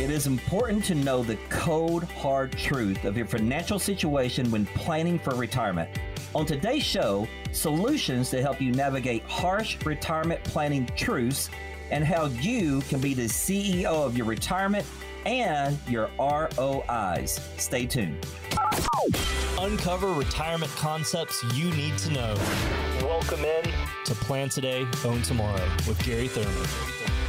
It is important to know the cold, hard truth of your financial situation when planning for retirement. On today's show, solutions to help you navigate harsh retirement planning truths and how you can be the CEO of your retirement and your ROIs. Stay tuned. Uncover retirement concepts you need to know. Welcome in to Plan Today, Own Tomorrow with Gary Thurman.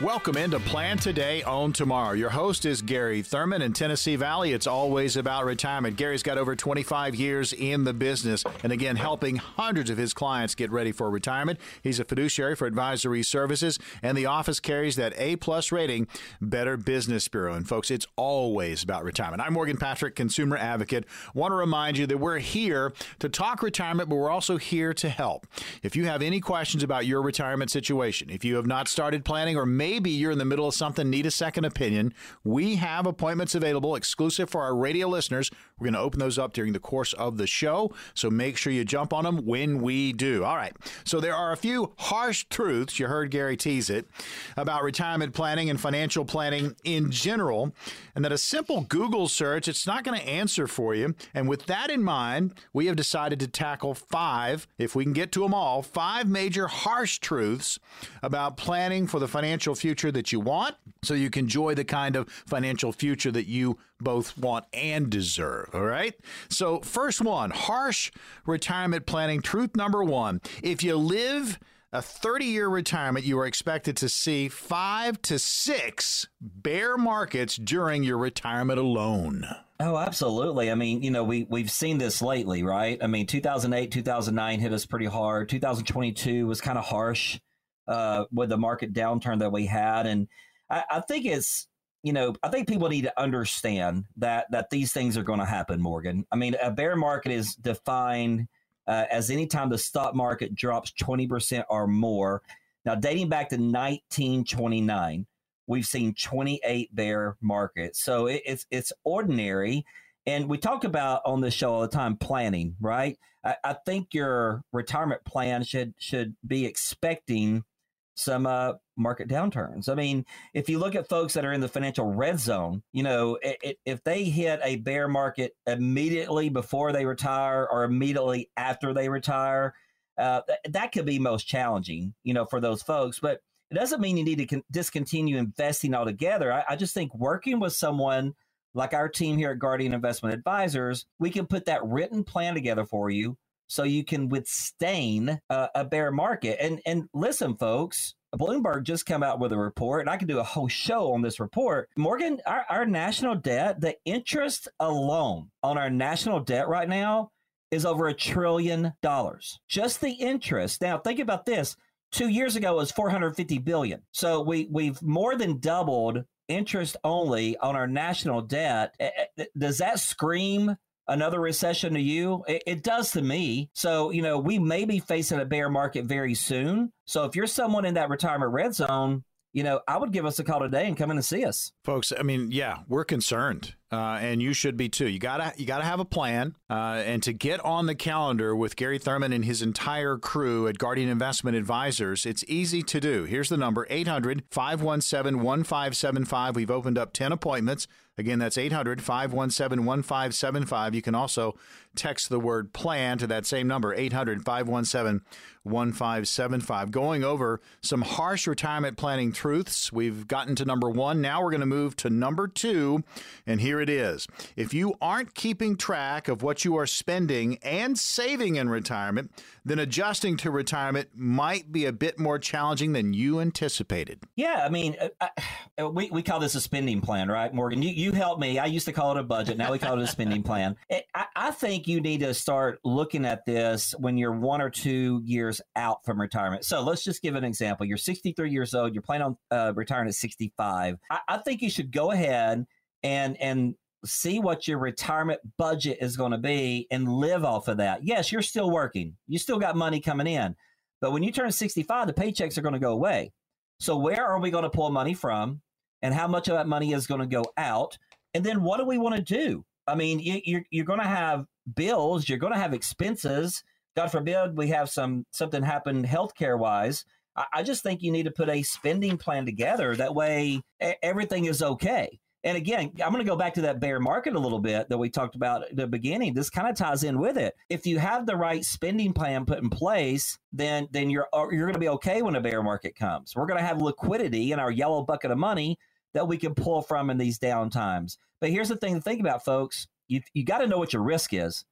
Welcome into Plan Today, Own Tomorrow. Your host is Gary Thurman in Tennessee Valley. It's always about retirement. Gary's got over 25 years in the business and again helping hundreds of his clients get ready for retirement. He's a fiduciary for advisory services and the office carries that A plus rating, Better Business Bureau. And folks, it's always about retirement. I'm Morgan Patrick, consumer advocate. Want to remind you that we're here to talk retirement, but we're also here to help. If you have any questions about your retirement situation, if you have not started planning or maybe maybe you're in the middle of something, need a second opinion, we have appointments available exclusive for our radio listeners. We're going to open those up during the course of the show, so make sure you jump on them when we do. All right. So there are a few harsh truths, you heard Gary tease it, about retirement planning and financial planning in general, and that a simple Google search, it's not going to answer for you. And with that in mind, we have decided to tackle five, if we can get to them all, five major harsh truths about planning for the financial future that you want so you can enjoy the kind of financial future that you both want and deserve. All right. So, first one harsh retirement planning. Truth number one if you live a 30 year retirement, you are expected to see five to six bear markets during your retirement alone. Oh, absolutely. I mean, you know, we we've seen this lately, right? I mean, 2008, 2009 hit us pretty hard. 2022 was kind of harsh uh, with the market downturn that we had, and I, I think it's you know I think people need to understand that that these things are going to happen. Morgan, I mean, a bear market is defined uh, as any time the stock market drops twenty percent or more. Now, dating back to 1929, we've seen 28 bear markets, so it, it's it's ordinary. And we talk about on this show all the time planning, right? I, I think your retirement plan should should be expecting some uh, market downturns. I mean, if you look at folks that are in the financial red zone, you know, it, it, if they hit a bear market immediately before they retire or immediately after they retire, uh, th- that could be most challenging, you know, for those folks. But it doesn't mean you need to con- discontinue investing altogether. I, I just think working with someone like our team here at Guardian Investment Advisors, we can put that written plan together for you so you can withstand uh, a bear market. And and listen, folks, Bloomberg just came out with a report, and I could do a whole show on this report. Morgan, our, our national debt, the interest alone on our national debt right now is over a trillion dollars. Just the interest. Now, think about this. Two years ago, it was 450 billion. So we we've more than doubled interest only on our national debt. Does that scream another recession to you? It, it, does to me. So, you know, we may be facing a bear market very soon. So if you're someone in that retirement red zone, you know, I would give us a call today and come in and see us. Folks, I mean, yeah, we're concerned uh, and you should be too. You gotta you gotta have a plan, uh, and to get on the calendar with Gary Thurman and his entire crew at Guardian Investment Advisors, it's easy to do. Here's the number: 800-517-1575. We've opened up ten appointments. Again, that's 800 517 1575. You can also text the word plan to that same number, 800 517 1575. Going over some harsh retirement planning truths. We've gotten to number one. Now we're going to move to number two. And here it is. If you aren't keeping track of what you are spending and saving in retirement, then adjusting to retirement might be a bit more challenging than you anticipated. Yeah, I mean, uh, I, uh, we, we call this a spending plan, right, Morgan? You, you help me. I used to call it a budget. Now we call it a spending plan. I, I think you need to start looking at this when you're one or two years out from retirement. So let's just give an example. You're 63 years old. You're planning on uh, retiring at 65. I, I think you should go ahead and and see what your retirement budget is going to be and live off of that. Yes, you're still working. You still got money coming in. But when you turn 65, the paychecks are going to go away. So where are we going to pull money from? And how much of that money is going to go out? And then what do we want to do? I mean, you, you're, you're going to have bills, you're going to have expenses. God forbid we have some something happen healthcare wise. I just think you need to put a spending plan together. That way, everything is okay. And again, I'm going to go back to that bear market a little bit that we talked about at the beginning. This kind of ties in with it. If you have the right spending plan put in place, then then you're uh, you're going to be okay when a bear market comes. We're going to have liquidity in our yellow bucket of money that we can pull from in these down times. But here's the thing to think about, folks. You you got to know what your risk is.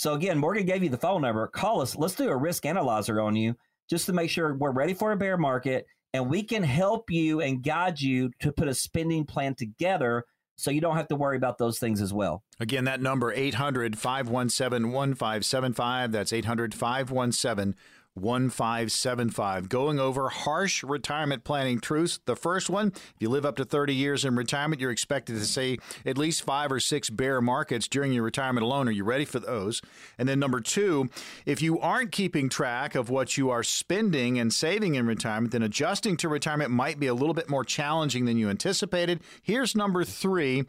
So again, Morgan gave you the phone number. Call us. Let's do a risk analyzer on you just to make sure we're ready for a bear market and we can help you and guide you to put a spending plan together so you don't have to worry about those things as well. Again, that number 800 517 1575. That's 800 517 1575. Going over harsh retirement planning truths. The first one if you live up to 30 years in retirement, you're expected to see at least five or six bear markets during your retirement alone. Are you ready for those? And then number two, if you aren't keeping track of what you are spending and saving in retirement, then adjusting to retirement might be a little bit more challenging than you anticipated. Here's number three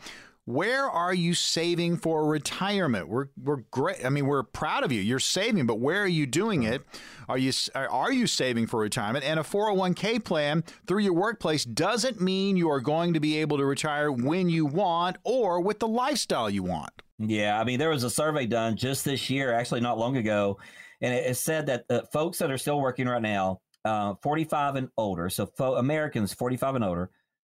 where are you saving for retirement? We're we're great. I mean, we're proud of you. You're saving, but where are you doing it? Are you are you saving for retirement? And a 401k plan through your workplace doesn't mean you are going to be able to retire when you want or with the lifestyle you want. Yeah, I mean, there was a survey done just this year, actually not long ago, and it, said that the folks that are still working right now, uh, 45 and older, so fo- Americans 45 and older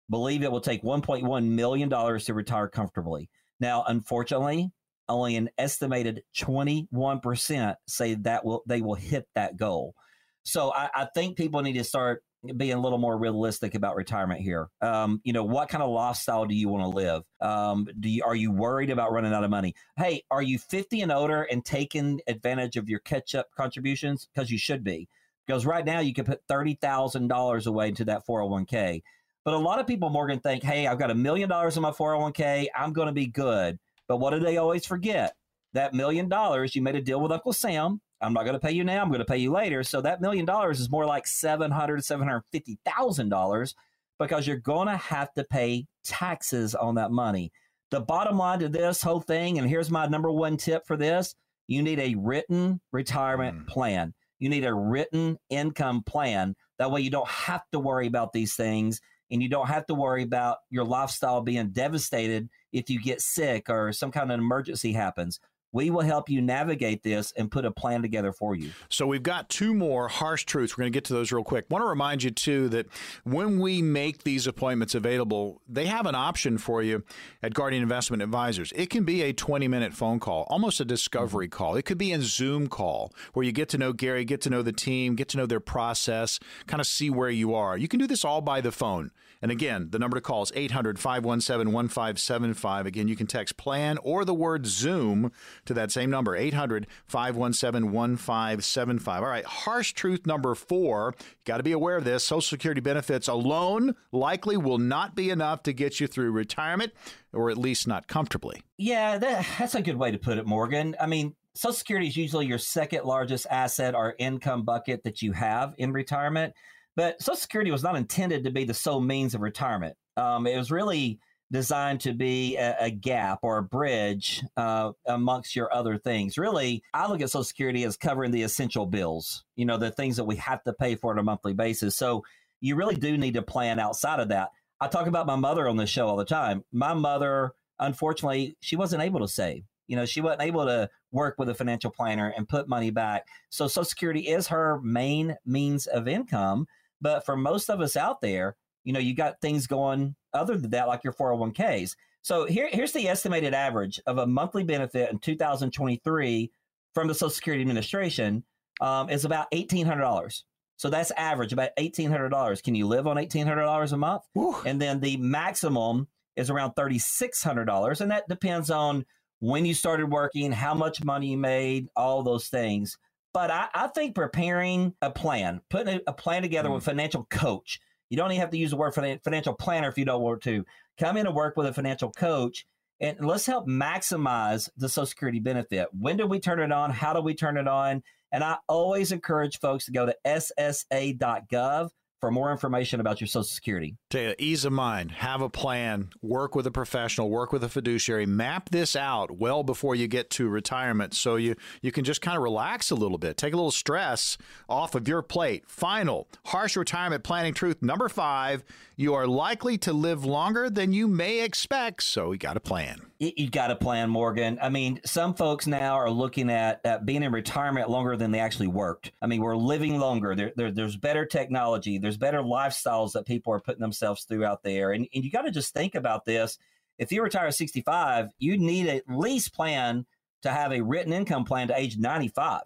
believe it will take $1.1 million to retire comfortably. Now, unfortunately, only an estimated 21% say that will they will hit that goal. So I, I think people need to start being a little more realistic about retirement here. Um, you know, what kind of lifestyle do you want to live? Um, do you, are you worried about running out of money? Hey, are you 50 and older and taking advantage of your catch up contributions? Because you should be. Because right now you can put $30,000 away into that 401k. But a lot of people, Morgan, think, hey, I've got a million dollars in my 401k. I'm going to be good. But what do they always forget? That million dollars, you made a deal with Uncle Sam. I'm not going to pay you now. I'm going to pay you later. So that million dollars is more like seven hundred, seven hundred fifty thousand dollars because you're going to have to pay taxes on that money. The bottom line to this whole thing, and here's my number one tip for this: you need a written retirement mm. plan. You need a written income plan. That way, you don't have to worry about these things and you don't have to worry about your lifestyle being devastated if you get sick or some kind of emergency happens. We will help you navigate this and put a plan together for you. So, we've got two more harsh truths. We're going to get to those real quick. I want to remind you, too, that when we make these appointments available, they have an option for you at Guardian Investment Advisors. It can be a 20 minute phone call, almost a discovery mm-hmm. call. It could be a Zoom call where you get to know Gary, get to know the team, get to know their process, kind of see where you are. You can do this all by the phone. And again, the number to call is 800 517 1575. Again, you can text plan or the word Zoom to that same number, 800 517 1575. All right, harsh truth number four. Got to be aware of this. Social Security benefits alone likely will not be enough to get you through retirement, or at least not comfortably. Yeah, that, that's a good way to put it, Morgan. I mean, Social Security is usually your second largest asset or income bucket that you have in retirement. But Social Security was not intended to be the sole means of retirement. Um, it was really designed to be a, a gap or a bridge uh, amongst your other things. Really, I look at Social Security as covering the essential bills, you know, the things that we have to pay for on a monthly basis. So you really do need to plan outside of that. I talk about my mother on the show all the time. My mother, unfortunately, she wasn't able to save. You know, she wasn't able to work with a financial planner and put money back. So Social Security is her main means of income. But for most of us out there, you know, you got things going other than that, like your 401ks. So here, here's the estimated average of a monthly benefit in 2023 from the Social Security Administration um, is about $1,800. So that's average, about $1,800. Can you live on $1,800 a month? And then the maximum is around $3,600. And that depends on when you started working, how much money you made, all those things. But I, I think preparing a plan, putting a, a plan together mm. with a financial coach, you don't even have to use the word financial planner if you don't want to. Come in and work with a financial coach and let's help maximize the Social Security benefit. When do we turn it on? How do we turn it on? And I always encourage folks to go to ssa.gov for more information about your Social Security. Tell you, ease of mind, have a plan, work with a professional, work with a fiduciary, map this out well before you get to retirement so you, you can just kind of relax a little bit, take a little stress off of your plate. Final, harsh retirement planning truth number five you are likely to live longer than you may expect, so you got a plan. You got a plan, Morgan. I mean, some folks now are looking at, at being in retirement longer than they actually worked. I mean, we're living longer. There, there, there's better technology. There's better lifestyles that people are putting themselves through out there. And, and you got to just think about this. If you retire at 65, you need at least plan to have a written income plan to age 95.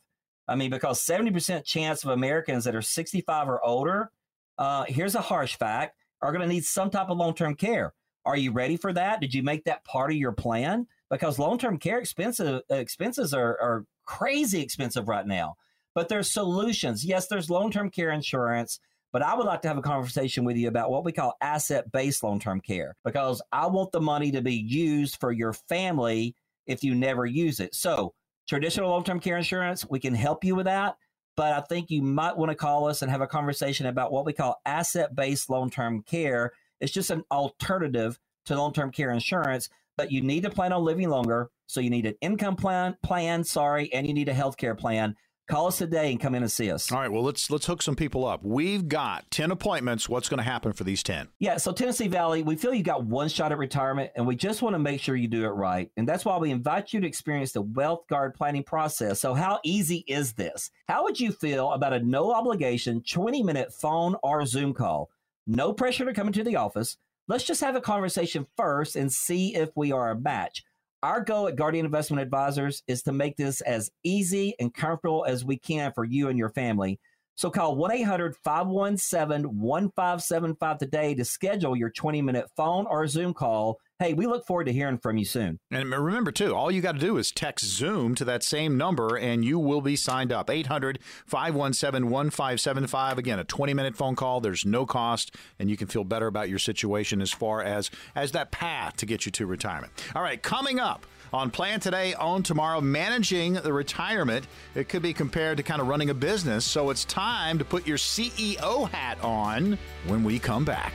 I mean, because 70% chance of Americans that are 65 or older, uh, here's a harsh fact are going to need some type of long term care. Are you ready for that? Did you make that part of your plan? Because long term care expensive expenses are, are crazy expensive right now. But there's solutions. Yes, there's long term care insurance. But I would like to have a conversation with you about what we call asset based long term care because I want the money to be used for your family if you never use it. So, traditional long term care insurance, we can help you with that but I think you might want to call us and have a conversation about what we call asset based long term care. It's just an alternative to long term care insurance, but you need to plan on living longer. So you need an income plan, plan, sorry, and you need a health care plan. Call us today and come in and see us. All right. Well, let's let's hook some people up. We've got ten appointments. What's going to happen for these ten? Yeah. So Tennessee Valley, we feel you got one shot at retirement, and we just want to make sure you do it right. And that's why we invite you to experience the Wealth Guard planning process. So, how easy is this? How would you feel about a no obligation twenty minute phone or Zoom call? No pressure to come into the office. Let's just have a conversation first and see if we are a match. Our goal at Guardian Investment Advisors is to make this as easy and comfortable as we can for you and your family. So call 1 800 517 1575 today to schedule your 20 minute phone or Zoom call. Hey, we look forward to hearing from you soon. And remember, too, all you got to do is text Zoom to that same number and you will be signed up. 800 517 1575. Again, a 20 minute phone call. There's no cost, and you can feel better about your situation as far as, as that path to get you to retirement. All right, coming up on Plan Today, Own Tomorrow, managing the retirement. It could be compared to kind of running a business. So it's time to put your CEO hat on when we come back.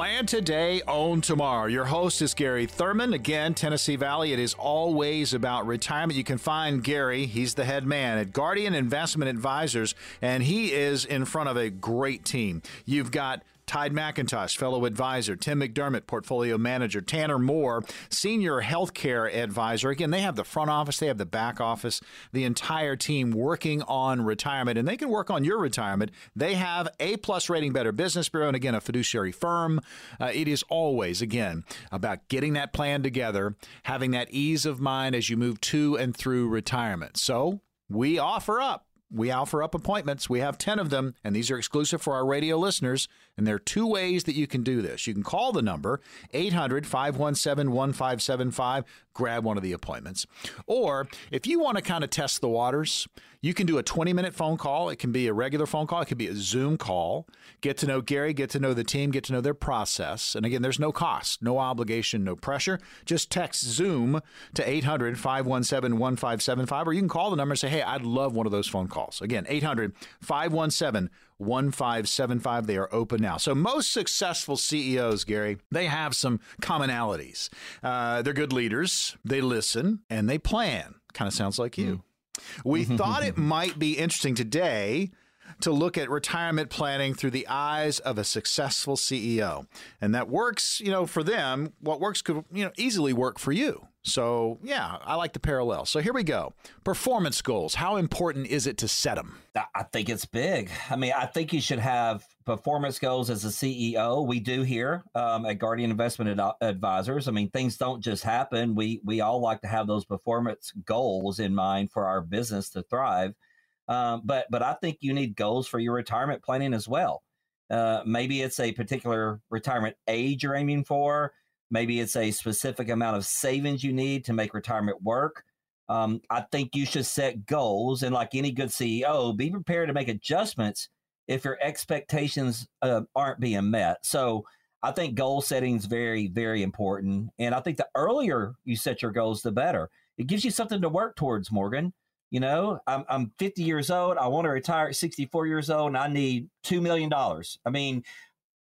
Plan today, own tomorrow. Your host is Gary Thurman. Again, Tennessee Valley. It is always about retirement. You can find Gary, he's the head man at Guardian Investment Advisors, and he is in front of a great team. You've got Tide McIntosh, fellow advisor, Tim McDermott, portfolio manager, Tanner Moore, senior healthcare advisor. Again, they have the front office, they have the back office, the entire team working on retirement, and they can work on your retirement. They have A plus rating Better Business Bureau, and again, a fiduciary firm. Uh, it is always, again, about getting that plan together, having that ease of mind as you move to and through retirement. So we offer up we offer up appointments. We have 10 of them, and these are exclusive for our radio listeners. And there are two ways that you can do this. You can call the number 800 517 1575, grab one of the appointments. Or if you want to kind of test the waters, you can do a 20 minute phone call. It can be a regular phone call, it could be a Zoom call. Get to know Gary, get to know the team, get to know their process. And again, there's no cost, no obligation, no pressure. Just text Zoom to 800 517 1575, or you can call the number and say, hey, I'd love one of those phone calls. Again, 800 517 1575. They are open now. So, most successful CEOs, Gary, they have some commonalities. Uh, they're good leaders, they listen, and they plan. Kind of sounds like you. We thought it might be interesting today to look at retirement planning through the eyes of a successful CEO. And that works, you know, for them, what works could, you know, easily work for you. So, yeah, I like the parallel. So, here we go. Performance goals. How important is it to set them? I think it's big. I mean, I think you should have performance goals as a CEO. We do here um, at Guardian Investment Ad- Advisors. I mean, things don't just happen. We we all like to have those performance goals in mind for our business to thrive. Um, but but I think you need goals for your retirement planning as well. Uh, maybe it's a particular retirement age you're aiming for. Maybe it's a specific amount of savings you need to make retirement work. Um, I think you should set goals, and like any good CEO, be prepared to make adjustments if your expectations uh, aren't being met. So I think goal setting is very, very important. And I think the earlier you set your goals, the better. It gives you something to work towards, Morgan. You know, I'm, I'm 50 years old. I want to retire at 64 years old and I need $2 million. I mean,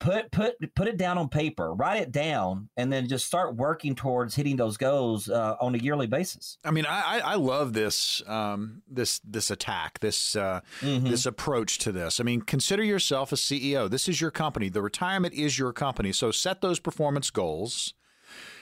put put put it down on paper write it down and then just start working towards hitting those goals uh, on a yearly basis. I mean i i love this um, this this attack this uh, mm-hmm. this approach to this. I mean consider yourself a ceo this is your company. The retirement is your company. So set those performance goals.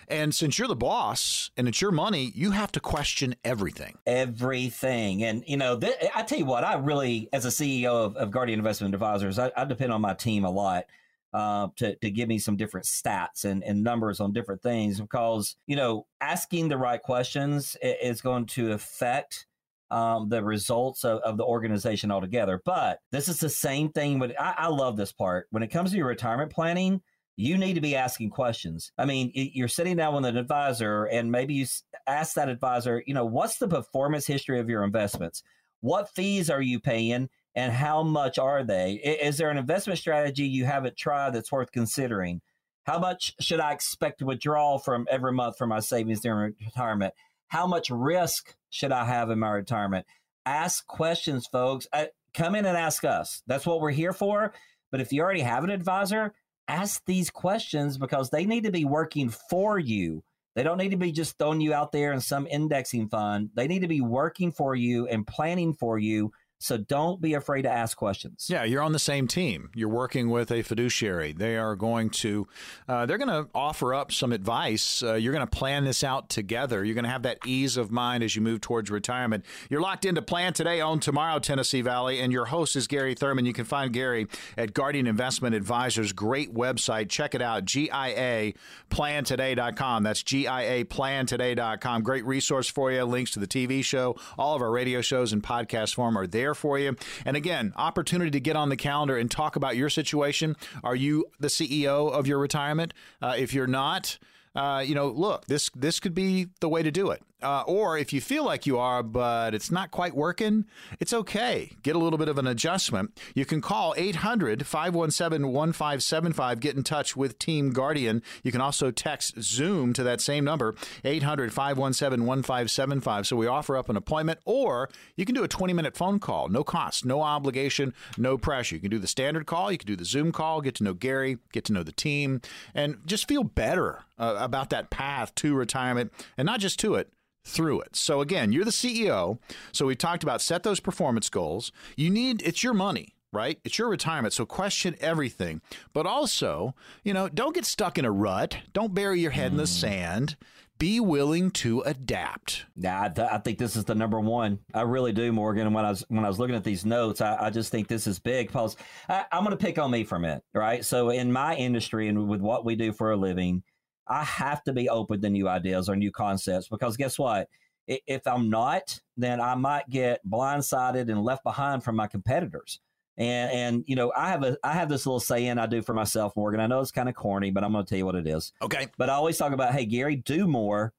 And since you're the boss and it's your money, you have to question everything. Everything. And, you know, th- I tell you what, I really, as a CEO of, of Guardian Investment Advisors, I, I depend on my team a lot uh, to, to give me some different stats and, and numbers on different things because, you know, asking the right questions is going to affect um, the results of, of, the organization altogether. But this is the same thing. With, I, I love this part. When it comes to your retirement planning, you need to be asking questions. I mean, you're sitting down with an advisor and maybe you ask that advisor, you know, what's the performance history of your investments? What fees are you paying? And how much are they? Is there an investment strategy you haven't tried that's worth considering? How much should I expect to withdraw from every month from my savings during retirement? How much risk should I have in my retirement? Ask questions, folks. Uh, come in and ask us. That's what we're here for. But if you already have an advisor, ask these questions because they need to be working for you. They don't need to be just throwing you out there in some indexing fund. They need to be working for you and planning for you so don't be afraid to ask questions. Yeah, you're on the same team. You're working with a fiduciary. They are going to, uh, they're going to offer up some advice. Uh, you're going to plan this out together. You're going to have that ease of mind as you move towards retirement. You're locked into Plan Today, Own Tomorrow, Tennessee Valley, and your host is Gary Thurman. You can find Gary at Guardian Investment Advisors. Great website. Check it out, GIAPlantoday.com. That's GIAPlantoday.com. Great resource for you. Links to the TV show. All of our radio shows and podcast form are there there for you. And again, opportunity to get on the calendar and talk about your situation. Are you the CEO of your retirement? Uh, if you're not, uh, you know, look, this this could be the way to do it. Uh, or if you feel like you are, but it's not quite working, it's okay. Get a little bit of an adjustment. You can call 800 517 1575. Get in touch with Team Guardian. You can also text Zoom to that same number, 800 517 1575. So we offer up an appointment, or you can do a 20 minute phone call. No cost, no obligation, no pressure. You can do the standard call, you can do the Zoom call, get to know Gary, get to know the team, and just feel better uh, about that path to retirement and not just to it through it. So again, you're the CEO. So we talked about set those performance goals. You need it's your money, right? It's your retirement. So question everything. But also, you know, don't get stuck in a rut. Don't bury your head mm. in the hmm. sand. Be willing to adapt. Yeah, I, th- I, think this is the number one. I really do, Morgan. And when I was when I was looking at these notes, I, I just think this is big because I, I'm going to pick on me for a minute, right? So in my industry and with what we do for a living, I have to be open to new ideas or new concepts because guess what? If I'm not, then I might get blindsided and left behind from my competitors. And and you know, I have a I have this little saying I do for myself, Morgan. I know it's kind of corny, but I'm going to tell you what it is. Okay. But I always talk about, hey, Gary, do more,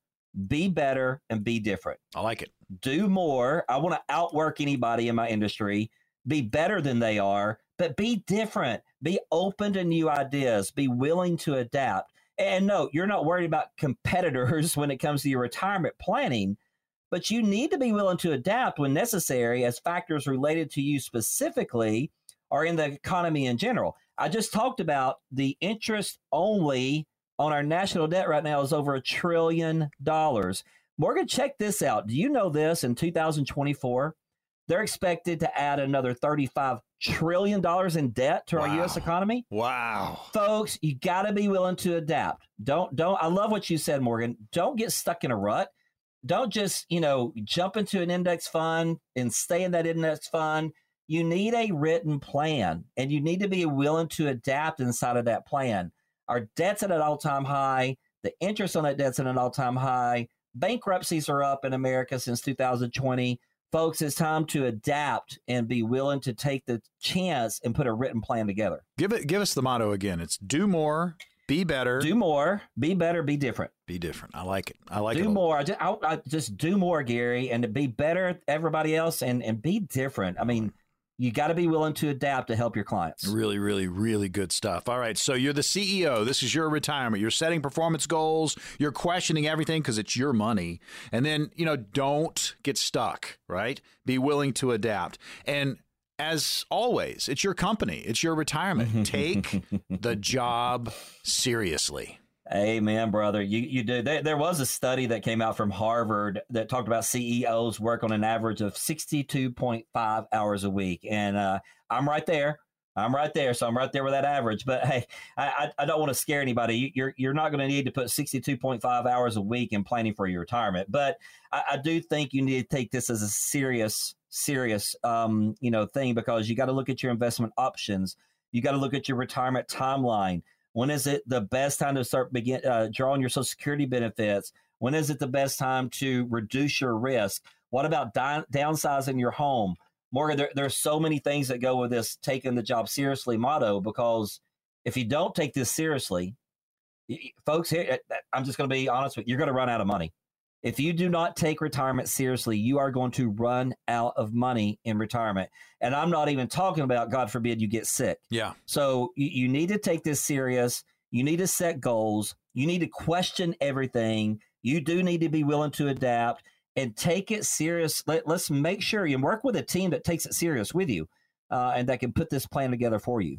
be better, and be different. I like it. Do more. I want to outwork anybody in my industry. Be better than they are, but be different. Be open to new ideas. Be willing to adapt. And no, you're not worried about competitors when it comes to your retirement planning, but you need to be willing to adapt when necessary as factors related to you specifically are in the economy in general. I just talked about the interest only on our national debt right now is over a trillion dollars. Morgan, check this out. Do you know this in 2024? They're expected to add another 35 trillion dollars in debt to wow. our US economy. Wow. Folks, you got to be willing to adapt. Don't don't I love what you said Morgan. Don't get stuck in a rut. Don't just, you know, jump into an index fund and stay in that index fund. You need a written plan and you need to be willing to adapt inside of that plan. Our debt's at an all-time high. The interest on that debt's at an all-time high. Bankruptcies are up in America since 2020 folks, it's time to adapt and be willing to take the chance and put a written plan together. Give it, give us the motto again. It's do more, be better. Do more, be better, be different. Be different. I like it. I like do it. Do more. I just, I, I just do more, Gary, and to be better everybody else and and be different. I mean, you got to be willing to adapt to help your clients. Really, really, really good stuff. All right. So you're the CEO. This is your retirement. You're setting performance goals. You're questioning everything because it's your money. And then, you know, don't get stuck, right? Be willing to adapt. And as always, it's your company, it's your retirement. Take the job seriously. Amen, brother. You you do. There, there, was a study that came out from Harvard that talked about CEOs work on an average of sixty two point five hours a week, and uh, I'm right there. I'm right there, so I'm right there with that average. But hey, I, I don't want to scare anybody. You're you're not going to need to put 62.5 hours a week in planning for your retirement. But I, I do think you need to take this as a serious serious um, you know thing because you got to look at your investment options. You got to look at your retirement timeline. When is it the best time to start begin uh, drawing your Social Security benefits? When is it the best time to reduce your risk? What about di- downsizing your home? Morgan, there, there's so many things that go with this taking the job seriously motto because if you don't take this seriously, folks, here I'm just going to be honest with you, you're going to run out of money. If you do not take retirement seriously, you are going to run out of money in retirement. And I'm not even talking about, God forbid, you get sick. Yeah. So you, you need to take this serious. You need to set goals. You need to question everything. You do need to be willing to adapt and take it serious. Let, us make sure you work with a team that takes it serious with you uh, and that can put this plan together for you.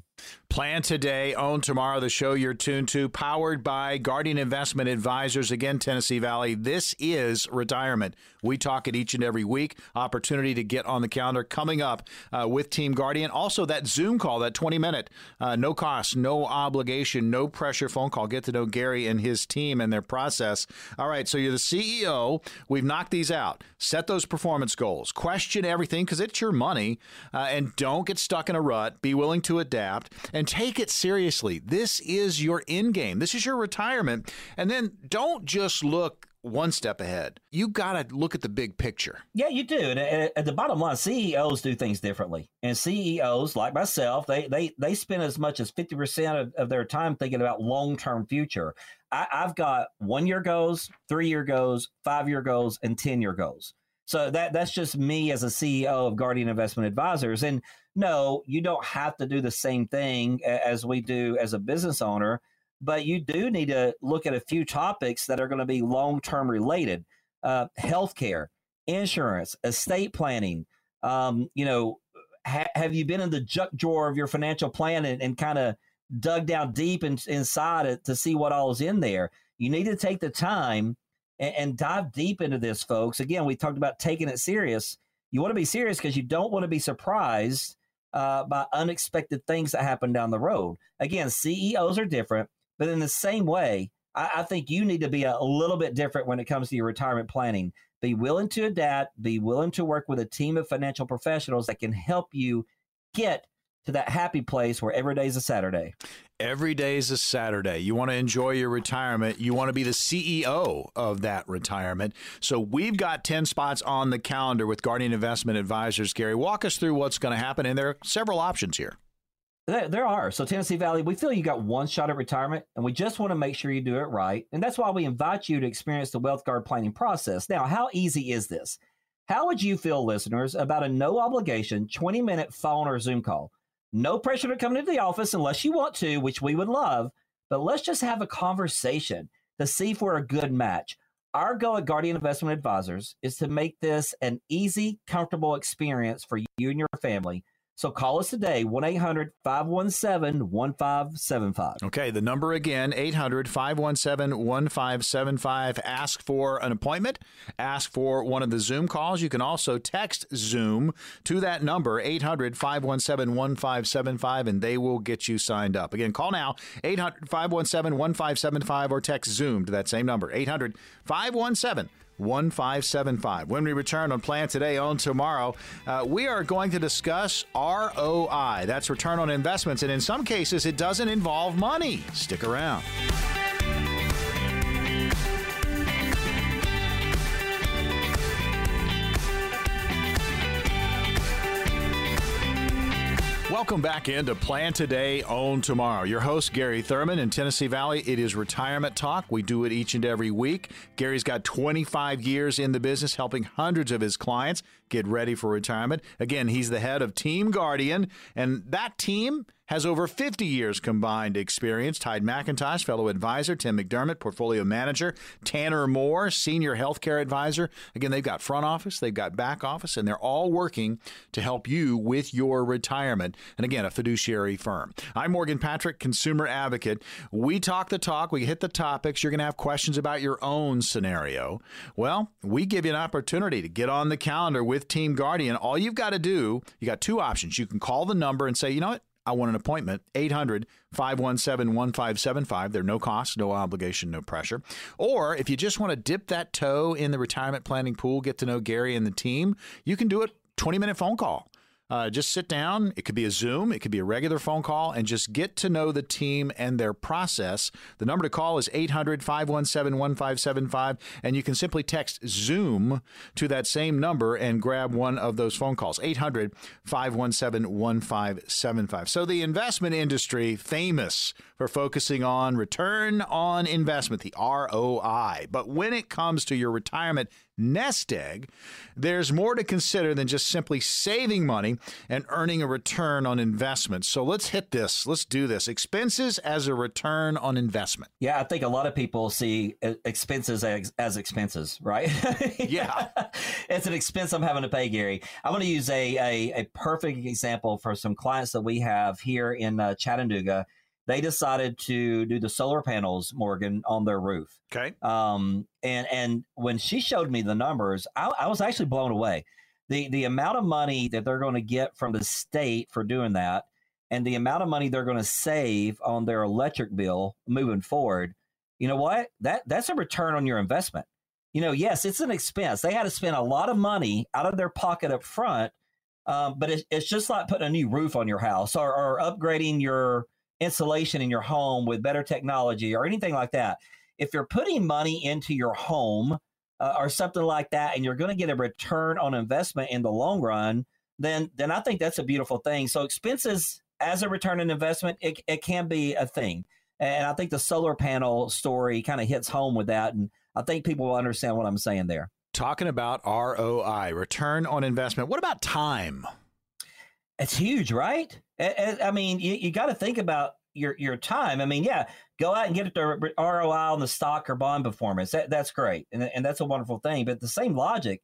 Plan today, own tomorrow. The show you're tuned to, powered by Guardian Investment Advisors. Again, Tennessee Valley. This is retirement. We talk it each and every week. Opportunity to get on the calendar coming up uh, with Team Guardian. Also, that Zoom call, that 20 minute, uh, no cost, no obligation, no pressure phone call. Get to know Gary and his team and their process. All right, so you're the CEO. We've knocked these out. Set those performance goals. Question everything because it's your money, uh, and don't get stuck in a rut. Be willing to adapt and take it seriously. This is your end game. This is your retirement. And then don't just look one step ahead. You got to look at the big picture. Yeah, you do. And at the bottom line, CEOs do things differently. And CEOs, like myself, they they they spend as much as fifty percent of, of their time thinking about long term future. I, I've got one year goals, three year goals, five year goals, and ten year goals. So that that's just me as a CEO of Guardian Investment Advisors. And no, you don't have to do the same thing as we do as a business owner, but you do need to look at a few topics that are going to be long term related uh, healthcare, insurance, estate planning. Um, you know, ha- have you been in the junk drawer of your financial plan and, and kind of dug down deep in, inside it to see what all is in there? You need to take the time and, and dive deep into this, folks. Again, we talked about taking it serious. You want to be serious because you don't want to be surprised uh, by unexpected things that happen down the road. Again, CEOs are different, but in the same way, I, I think you need to be a, a little bit different when it comes to your retirement planning. Be willing to adapt, be willing to work with a team of financial professionals that can help you get to that happy place where every day is a Saturday. Every day is a Saturday. You want to enjoy your retirement. You want to be the CEO of that retirement. So we've got 10 spots on the calendar with Guardian Investment Advisors. Gary, walk us through what's going to happen. And there are several options here. There, are. So, Tennessee Valley, we feel you got one shot at retirement, and we just want to make sure you do it right. And that's why we invite you to experience the Wealth Guard planning process. Now, how easy is this? How would you feel, listeners, about a no obligation 20 minute phone or Zoom call? No pressure to come into the office unless you want to, which we would love, but let's just have a conversation to see if we're a good match. Our goal at Guardian Investment Advisors is to make this an easy, comfortable experience for you and your family so call us today, 1 800 517 1575. Okay, the number again, 800 517 1575. Ask for an appointment, ask for one of the Zoom calls. You can also text Zoom to that number, 800 517 1575, and they will get you signed up. Again, call now, 800 517 1575, or text Zoom to that same number, 800 517 1575. When we return on Plan Today, Own Tomorrow, uh, we are going to discuss ROI. That's return on investments. And in some cases, it doesn't involve money. Stick around. Welcome back into Plan Today, Own Tomorrow. Your host, Gary Thurman in Tennessee Valley. It is Retirement Talk. We do it each and every week. Gary's got 25 years in the business, helping hundreds of his clients get ready for retirement. Again, he's the head of Team Guardian, and that team has over 50 years combined experience. Tide McIntosh, fellow advisor, Tim McDermott, portfolio manager, Tanner Moore, senior healthcare advisor. Again, they've got front office, they've got back office, and they're all working to help you with your retirement. And again, a fiduciary firm. I'm Morgan Patrick, consumer advocate. We talk the talk, we hit the topics. You're going to have questions about your own scenario. Well, we give you an opportunity to get on the calendar with Team Guardian. All you've got to do, you got two options. You can call the number and say, you know what? I want an appointment. 800 517 1575. They're no cost, no obligation, no pressure. Or if you just want to dip that toe in the retirement planning pool, get to know Gary and the team, you can do it 20 minute phone call. Uh, just sit down. It could be a Zoom, it could be a regular phone call, and just get to know the team and their process. The number to call is 800 517 1575, and you can simply text Zoom to that same number and grab one of those phone calls 800 517 1575. So, the investment industry, famous for focusing on return on investment, the ROI. But when it comes to your retirement nest egg, there's more to consider than just simply saving money and earning a return on investment. So let's hit this. Let's do this. Expenses as a return on investment. Yeah, I think a lot of people see uh, expenses as, as expenses, right? yeah. it's an expense I'm having to pay, Gary. I'm going to use a, a, a, perfect example for some clients that we have here in uh, Chattanooga they decided to do the solar panels, Morgan, on their roof. Okay. Um, and and when she showed me the numbers, I, I was actually blown away. The the amount of money that they're going to get from the state for doing that, and the amount of money they're going to save on their electric bill moving forward. You know what? That that's a return on your investment. You know, yes, it's an expense. They had to spend a lot of money out of their pocket up front, um, but it's, it's just like putting a new roof on your house or, or upgrading your insulation in your home with better technology or anything like that, if you're putting money into your home uh, or something like that, and you're going to get a return on investment in the long run, then then I think that's a beautiful thing. So expenses as a return on investment, it, it can be a thing. And I think the solar panel story kind of hits home with that. And I think people will understand what I'm saying there. Talking about ROI, return on investment. What about time? It's huge, right? I mean, you, you got to think about your your time. I mean, yeah, go out and get the ROI on the stock or bond performance. That, that's great, and, and that's a wonderful thing. But the same logic,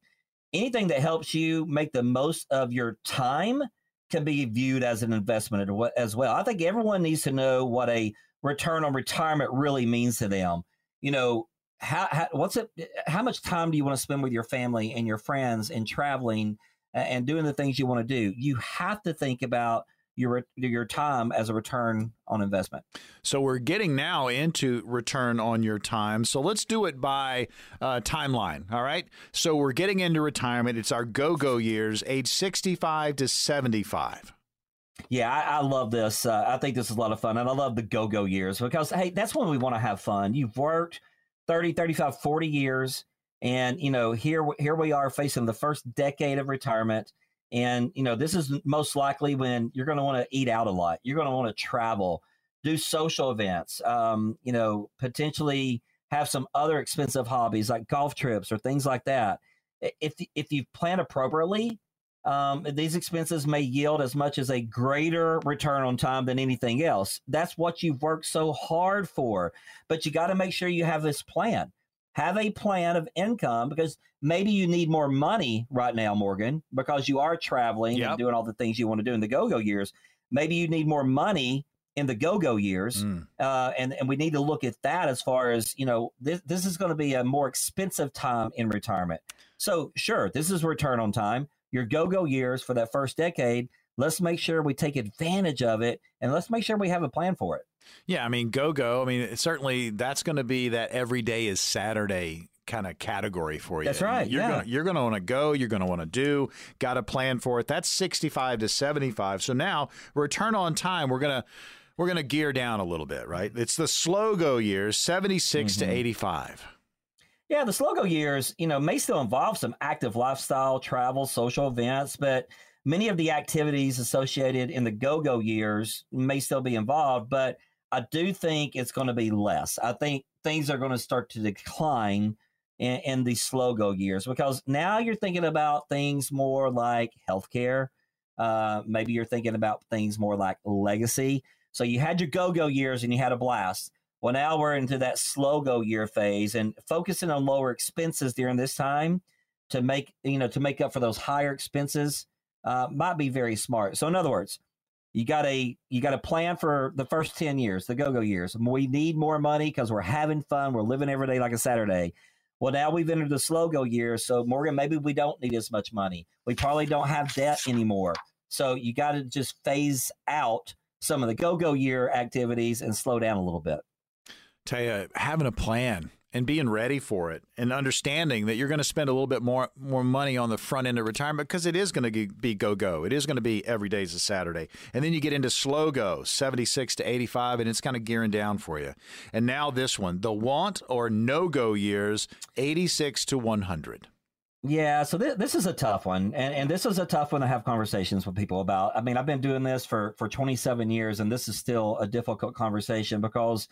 anything that helps you make the most of your time can be viewed as an investment as well. I think everyone needs to know what a return on retirement really means to them. You know, how, how what's it? How much time do you want to spend with your family and your friends and traveling and doing the things you want to do? You have to think about your your time as a return on investment. So we're getting now into return on your time. So let's do it by uh, timeline. All right. So we're getting into retirement. It's our go go years, age sixty five to seventy five. Yeah, I, I love this. Uh, I think this is a lot of fun. And I love the go go years because, hey, that's when we want to have fun. You've worked 30, 35, 40 years. And, you know, here, here we are facing the first decade of retirement. And, you know, this is most likely when you're going to want to eat out a lot. You're going to want to travel, do social events, um, you know, potentially have some other expensive hobbies like golf trips or things like that. If, if you plan appropriately, um, these expenses may yield as much as a greater return on time than anything else. That's what you've worked so hard for. But you got to make sure you have this plan have a plan of income because maybe you need more money right now, Morgan, because you are traveling yep. and doing all the things you want to do in the go go years. Maybe you need more money in the go go years. Mm. Uh, and, and we need to look at that as far as, you know, this, this is going to be a more expensive time in retirement. So, sure, this is return on time. Your go go years for that first decade, let's make sure we take advantage of it and let's make sure we have a plan for it. Yeah, I mean, go go. I mean, certainly that's going to be that every day is Saturday kind of category for you. That's right. You're yeah. gonna you're gonna want to go. You're gonna want to do. Got a plan for it. That's 65 to 75. So now return on time. We're gonna we're gonna gear down a little bit, right? It's the slow go years, 76 mm-hmm. to 85. Yeah, the slow go years, you know, may still involve some active lifestyle, travel, social events, but many of the activities associated in the go-go years may still be involved, but I do think it's going to be less. I think things are going to start to decline in, in the slow go years because now you're thinking about things more like healthcare. Uh, maybe you're thinking about things more like legacy. So you had your go go years and you had a blast. Well, now we're into that slow go year phase and focusing on lower expenses during this time to make you know to make up for those higher expenses uh, might be very smart. So in other words, you got a you got a plan for the first 10 years the go-go years. We need more money because we're having fun we're living every day like a saturday. Well now we've entered the slow go year so morgan maybe we don't need as much money. We probably don't have debt anymore. So you got to just phase out some of the go-go year activities and slow down a little bit. You having a plan and being ready for it and understanding that you're going to spend a little bit more more money on the front end of retirement because it is going to be go go. It is going to be every day is a Saturday. And then you get into slow go, 76 to 85 and it's kind of gearing down for you. And now this one, the want or no go years, 86 to 100. Yeah, so th- this is a tough one, and and this is a tough one to have conversations with people about. I mean, I've been doing this for for 27 years, and this is still a difficult conversation because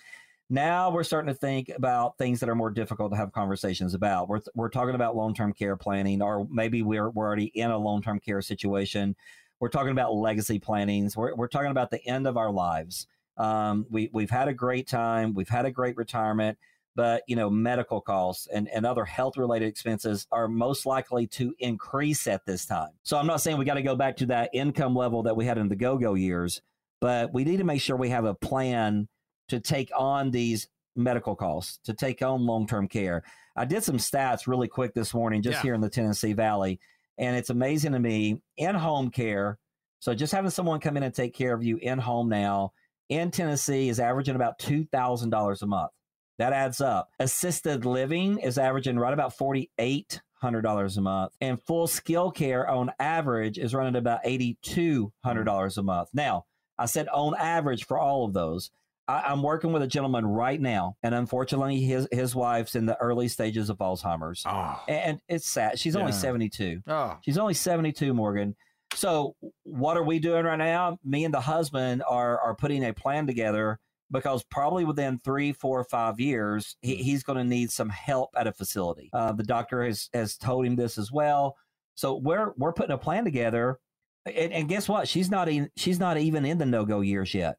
now we're starting to think about things that are more difficult to have conversations about. We're, we're talking about long term care planning, or maybe we're, we're already in a long term care situation. We're talking about legacy plannings. We're, we're talking about the end of our lives. Um, we, we've had a great time, we've had a great retirement, but you know, medical costs and, and other health related expenses are most likely to increase at this time. So I'm not saying we got to go back to that income level that we had in the go go years, but we need to make sure we have a plan to take on these medical costs, to take on long term care. I did some stats really quick this morning just yeah. here in the Tennessee Valley, and it's amazing to me in home care. So just having someone come in and take care of you in home now in Tennessee is averaging about $2,000 a month. That adds up. Assisted living is averaging right about forty-eight hundred dollars a month, and full skill care on average is running about eighty-two hundred dollars a month. Now, I said on average for all of those. I, am working with a gentleman right now, and unfortunately, his his wife's in the early stages of Alzheimer's, oh. and it's sad. She's yeah. only 72. Oh. She's only 72, Morgan. So, what are we doing right now? Me and the husband are are putting a plan together because probably within three, four, five years, he, mm. he's going to need some help at a facility. Uh, the doctor has has told him this as well. So we're we're putting a plan together, and, and guess what? She's not even she's not even in the no go years yet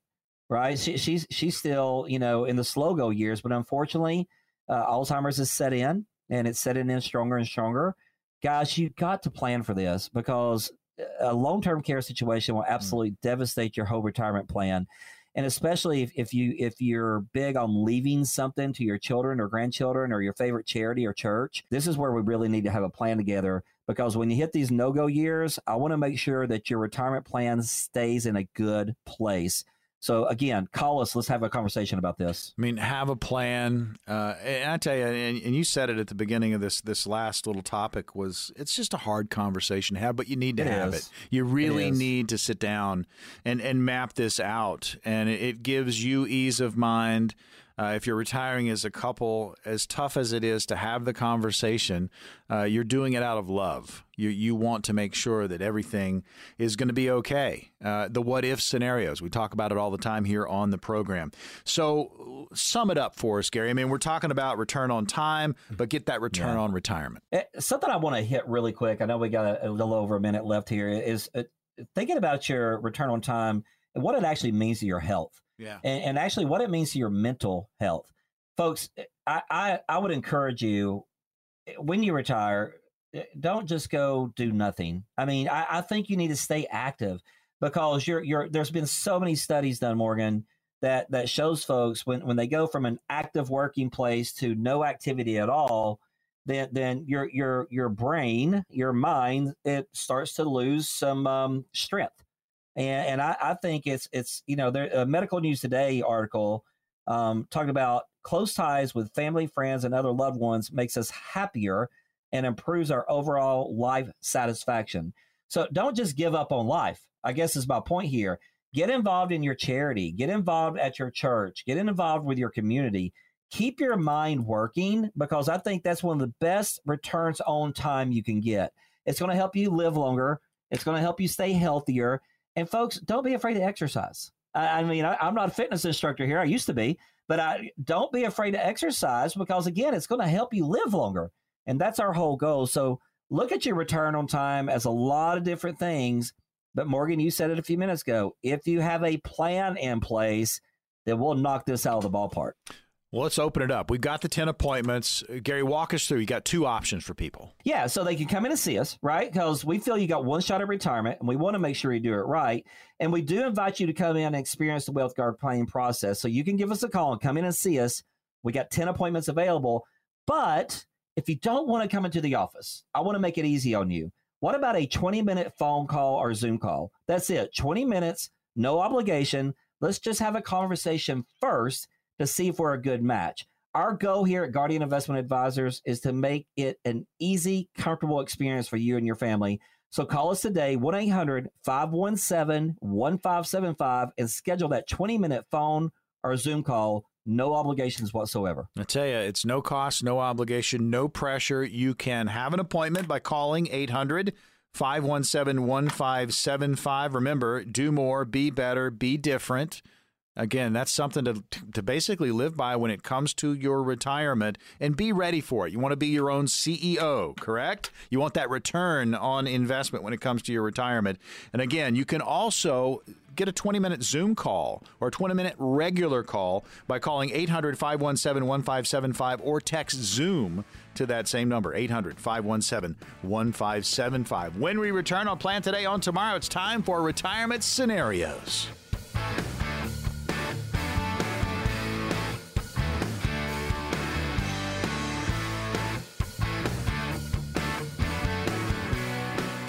right? She, she's she's still you know in the slow go years, but unfortunately, uh, Alzheimer's is set in, and it's setting in stronger and stronger. Guys, you've got to plan for this because a long term care situation will mm. absolutely mm. devastate your whole retirement plan. And especially if, if you if you're big on leaving something to your children or grandchildren or your favorite charity or church, this is where we really need to have a plan together because when you hit these no go years, I want to make sure that your retirement plan stays in a good place so again, call us. Let's have a conversation about this. I mean, have a plan. Uh, and I tell you, and, and, you said it at the beginning of this this last little topic was it's just a hard conversation to have, but you need to it have is. it. You really it need to sit down and and map this out, and it, it gives you ease of mind. Uh, if you're retiring as a couple, as tough as it is to have the conversation, uh, you're doing it out of love. You you want to make sure that everything is going to be okay. Uh, the what if scenarios we talk about it all the time here on the program. So sum it up for us, Gary. I mean, we're talking about return on time, but get that return yeah. on retirement. Eh, something I want to hit really quick. I know we got a, a little over a minute left here. Is uh, thinking about your return on time and what it actually means to your health. Yeah. And, and actually what it means to your mental health. Folks, I, I, I would encourage you when you retire, eh, don't just go do nothing. I mean, I, I think you need to stay active because you're you're there's been so many studies done, Morgan, that that shows folks when when they go from an active working place to no activity at all, then then your your your brain, your mind, it starts to lose some um, strength. And, and I, I, think it's it's you know there a medical news today article um, talking about close ties with family, friends, and other loved ones makes us happier and improves our overall life satisfaction. So don't just give up on life. I guess is my point here. Get involved in your charity. Get involved at your church. Get involved with your community. Keep your mind working because I think that's one of the best returns on time you can get. It's going to help you live longer It's going to help you stay healthier. And folks, don't be afraid to exercise. I, I mean, I, I'm not a fitness instructor here. I used to be, but I don't be afraid to exercise because again, it's going to help you live longer. And that's our whole goal. So look at your return on time as a lot of different things. But Morgan, you said it a few minutes ago. If you have a plan in place, then we'll knock this out of the ballpark. Well, let's open it up. We've got the 10 appointments. Uh, Gary, walk us through. You got two options for people. Yeah, so they can come in and see us, right? Because we feel you got one shot at retirement and we want to make sure you do it right. And we do invite you to come in and experience the Wealth Guard planning process. So you can give us a call and come in and see us. We got 10 appointments available. But if you don't want to come into the office, I want to make it easy on you. What about a 20 minute phone call or Zoom call? That's it. 20 minutes, no obligation. Let's just have a conversation first to see if we're a good match. Our goal here at Guardian Investment Advisors is to make it an easy, comfortable experience for you and your family. So call us today, 1 800 517 1575, and schedule that 20 minute phone or Zoom call. No obligations whatsoever. I tell you, it's no cost, no obligation, no pressure. You can have an appointment by calling 800 517 1575. Remember, do more, be better, be different. Again, that's something to, to basically live by when it comes to your retirement and be ready for it. You want to be your own CEO, correct? You want that return on investment when it comes to your retirement. And again, you can also get a 20 minute Zoom call or a 20 minute regular call by calling 800 517 1575 or text Zoom to that same number 800 517 1575. When we return on Plan Today Own Tomorrow, it's time for retirement scenarios.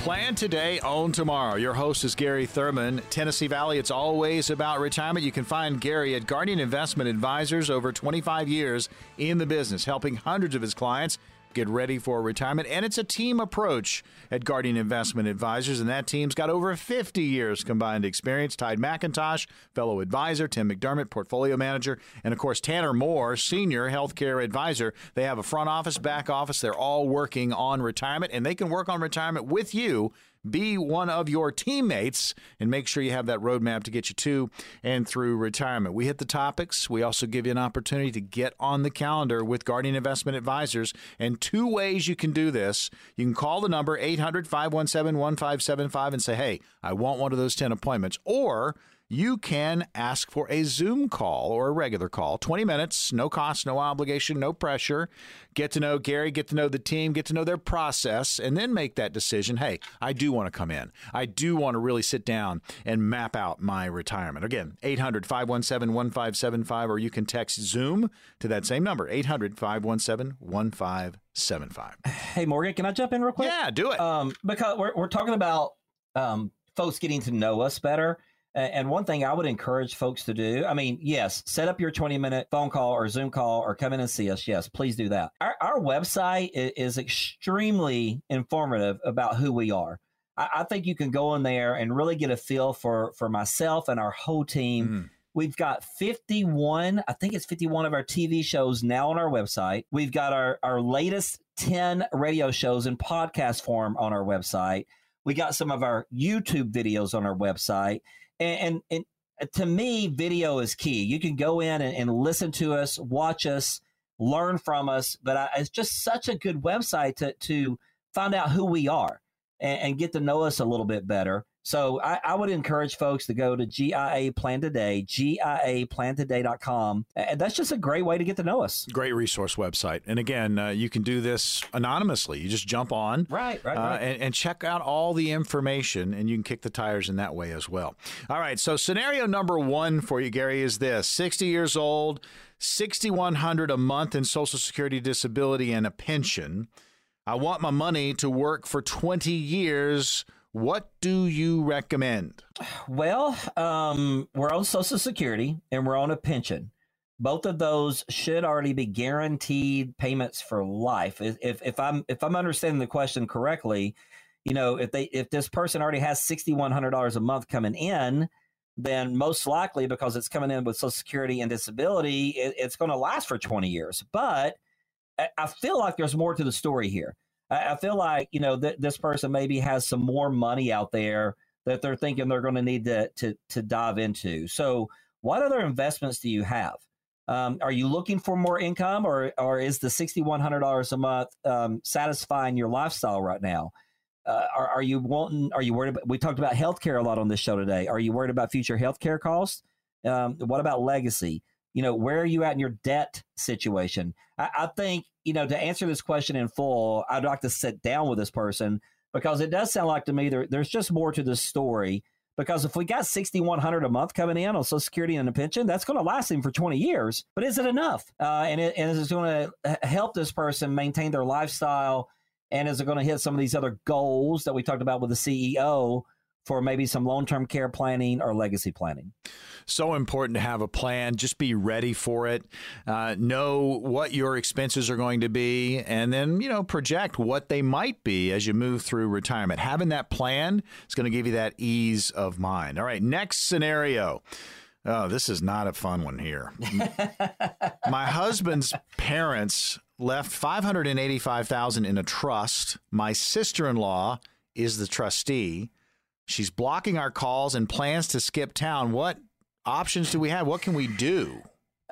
Plan today, own tomorrow. Your host is Gary Thurman. Tennessee Valley, it's always about retirement. You can find Gary at Guardian Investment Advisors over 25 years in the business, helping hundreds of his clients get ready for retirement. And it's a team approach at Guardian Investment Advisors, and that team's got over 50 years combined experience. Tide McIntosh, fellow advisor, Tim McDermott, portfolio manager, and of course Tanner Moore, senior healthcare advisor. They have a front office, back office. They're all working on retirement, and they can work on retirement with you be one of your teammates and make sure you have that roadmap to get you to and through retirement. We hit the topics. We also give you an opportunity to get on the calendar with Guardian Investment Advisors. And two ways you can do this you can call the number 800 517 1575 and say, hey, I want one of those 10 appointments. Or you can ask for a Zoom call or a regular call. 20 minutes, no cost, no obligation, no pressure. Get to know Gary, get to know the team, get to know their process, and then make that decision. Hey, I do want to come in. I do want to really sit down and map out my retirement. Again, 800 517 1575, or you can text Zoom to that same number, 800 517 1575. Hey, Morgan, can I jump in real quick? Yeah, do it. Um, because we're, we're talking about um, folks getting to know us better. And one thing I would encourage folks to do, I mean, yes, set up your 20 minute phone call or Zoom call or come in and see us. Yes, please do that. Our, our website is extremely informative about who we are. I, I, think you can go in there and really get a feel for, for myself and our whole team. Mm. We've got 51, I think it's 51 of our TV shows now on our website. We've got our, our latest 10 radio shows in podcast form on our website. We got some of our YouTube videos on our website and, and, and uh, to me, video is key. You can go in and, and listen to us, watch us, learn from us. But I, it's just such a good website to to find out who we are and, and get to know us a little bit better. So I, I, would encourage folks to go to GIA Plan Today, GIAPlanToday.com. And that's just a great way to get to know us. Great resource website. And again, uh, you can do this anonymously. You just jump on. Right, right, uh, right. And, and, check out all the information, and you can kick the tires in that way as well. All right. So scenario number one for you, Gary, is this 60 years old, 6100 a month in Social Security disability and a pension. I want my money to work for 20 years what do you recommend? Well, um, we're on Social Security and we're on a pension. Both of those should already be guaranteed payments for life. If, if I'm if I'm understanding the question correctly, you know, if they if this person already has sixty one hundred dollars a month coming in, then most likely because it's coming in with Social Security and disability, it, it's going to last for twenty years. But I feel like there's more to the story here. I, I feel like you know th- this person maybe has some more money out there that they're thinking they're going to need to to to dive into. So, what other investments do you have? Um, are you looking for more income, or or is the sixty one hundred dollars a month um, satisfying your lifestyle right now? Uh, are, are you wanting? Are you worried about? We talked about healthcare a lot on this show today. Are you worried about future healthcare costs? Um, what about legacy? You know, where are you at in your debt situation? I, I think you know to answer this question in full. I'd like to sit down with this person because it does sound like to me there, there's just more to this story. Because if we got sixty one hundred a month coming in on Social Security and a pension, that's going to last him for twenty years. But is it enough? Uh, and it, and is it going to help this person maintain their lifestyle? And is it going to hit some of these other goals that we talked about with the CEO for maybe some long term care planning or legacy planning? So important to have a plan. Just be ready for it. Uh, know what your expenses are going to be, and then you know project what they might be as you move through retirement. Having that plan is going to give you that ease of mind. All right, next scenario. Oh, this is not a fun one here. My husband's parents left 585,000 in a trust. My sister-in-law is the trustee. She's blocking our calls and plans to skip town. What options do we have? What can we do?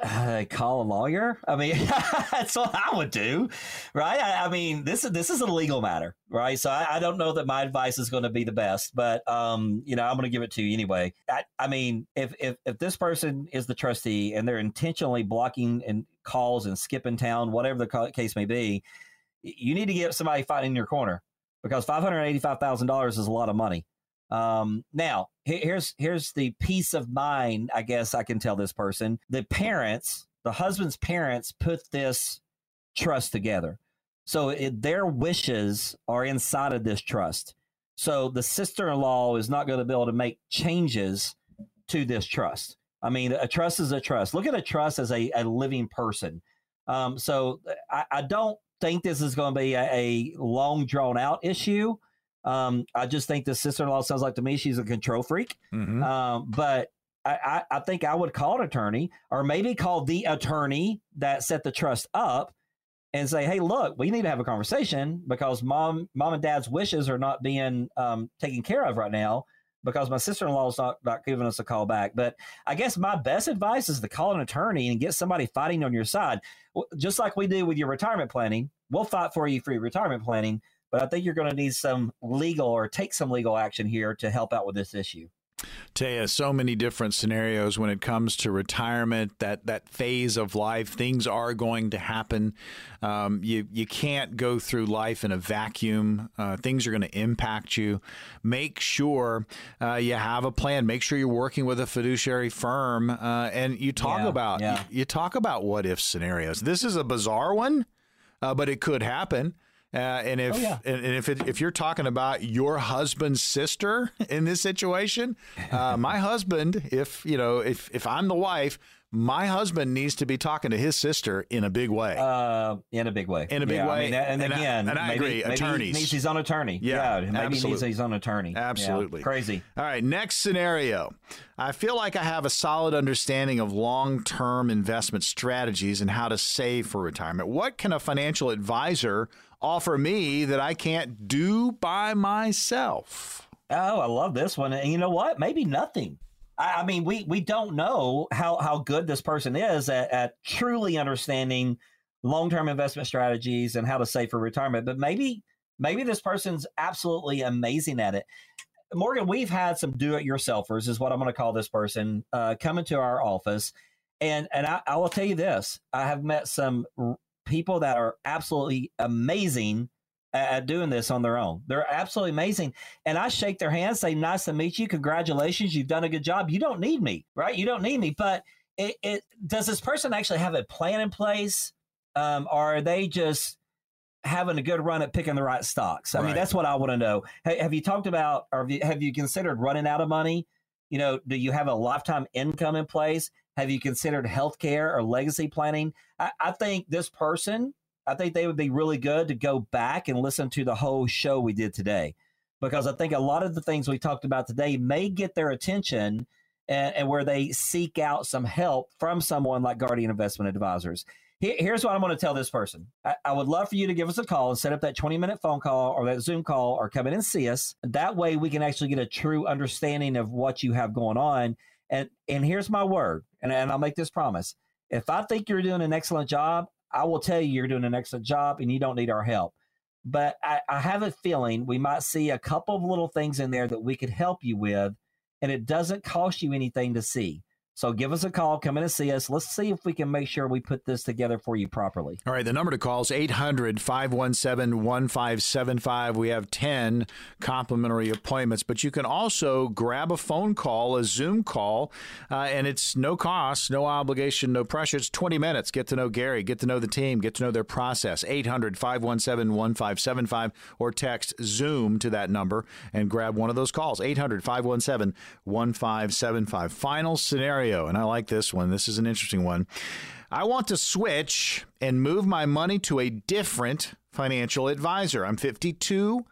Uh, call a lawyer. I mean, that's what I would do, right? I, I, mean, this is this is a legal matter, right? So I, I don't know that my advice is going to be the best, but um, you know, I'm going to give it to you anyway. I, I mean, if, if if this person is the trustee and they're intentionally blocking and calls and skipping town, whatever the case may be, you need to get somebody fighting in your corner because five hundred eighty-five thousand dollars is a lot of money. Um, now, here's here's the peace of mind. I guess I can tell this person the parents, the husband's parents, put this trust together. So it, their wishes are inside of this trust. So the sister-in-law is not going to be able to make changes to this trust. I mean, a trust is a trust. Look at a trust as a, a living person. Um, so I, I, don't think this is going to be a, a long drawn out issue. Um, I just think the sister in law sounds like to me she's a control freak. Mm-hmm. Um, but I, I, I, think I would call an attorney or maybe call the attorney that set the trust up and say, hey, look, we need to have a conversation because mom, mom and dad's wishes are not being um, taken care of right now because my sister-in-law is not, not giving us a call back. But I guess my best advice is to call an attorney and get somebody fighting on your side. Just like we do with your retirement planning, we'll fight for you for your retirement planning but I think you're going to need some legal or take some legal action here to help out with this issue. Taya, so many different scenarios when it comes to retirement. That that phase of life, things are going to happen. Um, you you can't go through life in a vacuum. Uh, things are going to impact you. Make sure uh, you have a plan. Make sure you're working with a fiduciary firm, uh, and you talk yeah, about yeah. You, you, talk about what if scenarios. This is a bizarre one, uh, but it could happen. Uh, and if oh, yeah. and, and, if it, if you're talking about your husband's sister in this situation, uh, my husband, if you know, if if I'm the wife, my husband needs to be talking to his sister in a big way. Uh, in a big way. In a big yeah, way. I mean, and, and, again, I, and I agree. Maybe attorneys needs his own attorney. Yeah, yeah maybe absolutely. needs his own attorney. Absolutely. Yeah, crazy. All right. Next scenario. I feel like I have a solid understanding of long-term investment strategies and how to save for retirement. What can a financial advisor offer me that I can't do by myself? Oh, I love this one. And you know what? Maybe nothing. I, I mean, we we don't know how how good this person is at, at truly understanding long term investment strategies and how to save for retirement. But maybe maybe this person's absolutely amazing at it. Morgan, we've had some do it yourselfers, is what I'm going to call this person, uh, come into our office. And, and I, I will tell you this I have met some people that are absolutely amazing at doing this on their own. They're absolutely amazing. And I shake their hands, say, nice to meet you. Congratulations. You've done a good job. You don't need me, right? You don't need me. But it, it does this person actually have a plan in place? Um, or are they just having a good run at picking the right stocks? I right. mean, that's what I want to know. Hey, have you talked about, or have you, have you considered running out of money? You know, do you have a lifetime income in place? Have you considered healthcare or legacy planning? I, I think this person, I think they would be really good to go back and listen to the whole show we did today. Because I think a lot of the things we talked about today may get their attention and, and where they seek out some help from someone like Guardian Investment Advisors. here's what I'm going to tell this person. I, I, would love for you to give us a call and set up that 20 minute phone call or that Zoom call or come in and see us. That way we can actually get a true understanding of what you have going on. And and here's my word, and, and I'll make this promise. If I think you're doing an excellent job, I will tell you you're doing an excellent job and you don't need our help. But I, I have a feeling we might see a couple of little things in there that we could help you with, and it doesn't cost you anything to see. So give us a call, come in and see us. Let's see if we can make sure we put this together for you properly. All right, the number to call is 800 517 1575. We have 10 complimentary appointments, but you can also grab a phone call, a Zoom call, uh, and it's no cost, no obligation, no pressure. It's 20 minutes. Get to know Gary, get to know the team, get to know their process. 800 517 1575 or text Zoom to that number and grab one of those calls. 800 517 1575. Final scenario scenario, and I like this one. This is an interesting one. I want to switch and move my money to a different financial advisor. I'm 52.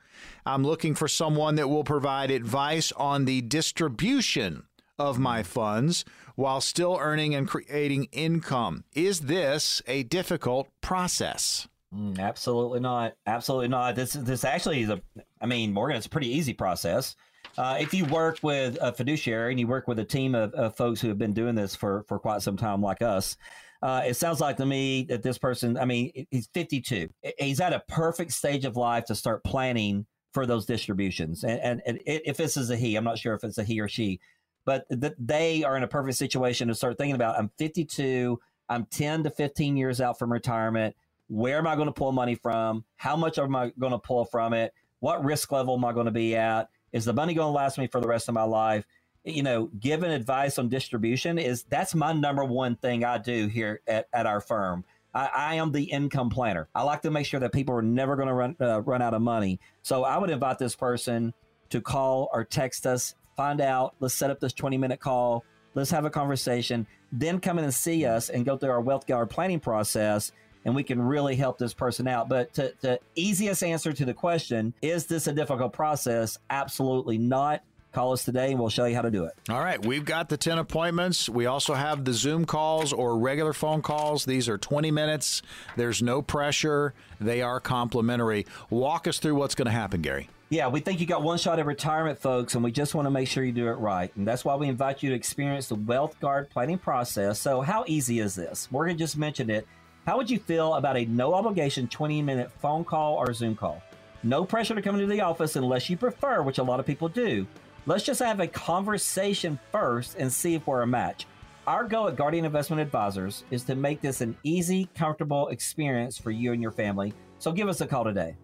I'm looking for someone that will provide advice on the distribution of my funds while still earning and creating income. Is this a difficult process? Mm, absolutely not. Absolutely not. This this actually is a. I mean, Morgan, it's a pretty easy process. Uh, if you work with a fiduciary and you work with a team of, of, folks who have been doing this for, for quite some time, like us, uh, it sounds like to me that this person, I mean, he's 52. He's at a perfect stage of life to start planning for those distributions. And, and, and if this is a he, I'm not sure if it's a he or she, but th- they are in a perfect situation to start thinking about I'm 52, I'm 10 to 15 years out from retirement. Where am I going to pull money from? How much am I going to pull from it? What risk level am I going to be at? Is the money going to last me for the rest of my life? You know, giving advice on distribution is that's my number one thing I do here at, at our firm. I, I am the income planner. I like to make sure that people are never going to run uh, run out of money. So I would invite this person to call or text us, find out. Let's set up this 20 minute call. Let's have a conversation. Then come in and see us and go through our wealth guard planning process and we can really help this person out. But to, the easiest answer to the question, is this a difficult process? Absolutely not. Call us today and we'll show you how to do it. All right. We've got the 10 appointments. We also have the Zoom calls or regular phone calls. These are 20 minutes. There's no pressure. They are complimentary. Walk us through what's going to happen, Gary. Yeah, we think you got one shot at retirement, folks, and we just want to make sure you do it right. And that's why we invite you to experience the Wealth Guard planning process. So, how easy is this? Morgan just mentioned it. How would you feel about a no obligation 20 minute phone call or Zoom call? No pressure to come into the office unless you prefer, which a lot of people do. Let's just have a conversation first and see if we're a match. Our goal at Guardian Investment Advisors is to make this an easy, comfortable experience for you and your family. So give us a call today.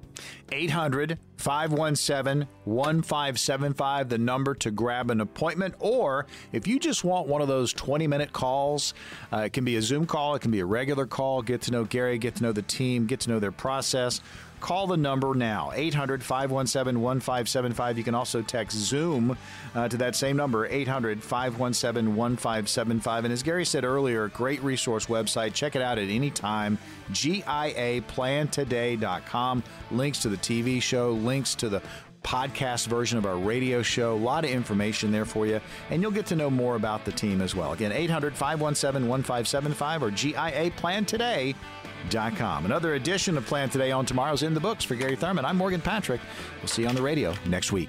800 517 1575, the number to grab an appointment. Or if you just want one of those 20 minute calls, uh, it can be a Zoom call, it can be a regular call, get to know Gary, get to know the team, get to know their process. Call the number now, 800 517 1575. You can also text Zoom uh, to that same number, 800 517 1575. And as Gary said earlier, great resource website. Check it out at any time, GIAplantoday.com. Links to the TV show, links to the podcast version of our radio show. A lot of information there for you, and you'll get to know more about the team as well. Again, 800 517 1575 or GIAplantoday.com. Another edition of Plan Today Own Tomorrow's in the books for Gary Thurman. I'm Morgan Patrick. We'll see you on the radio next week.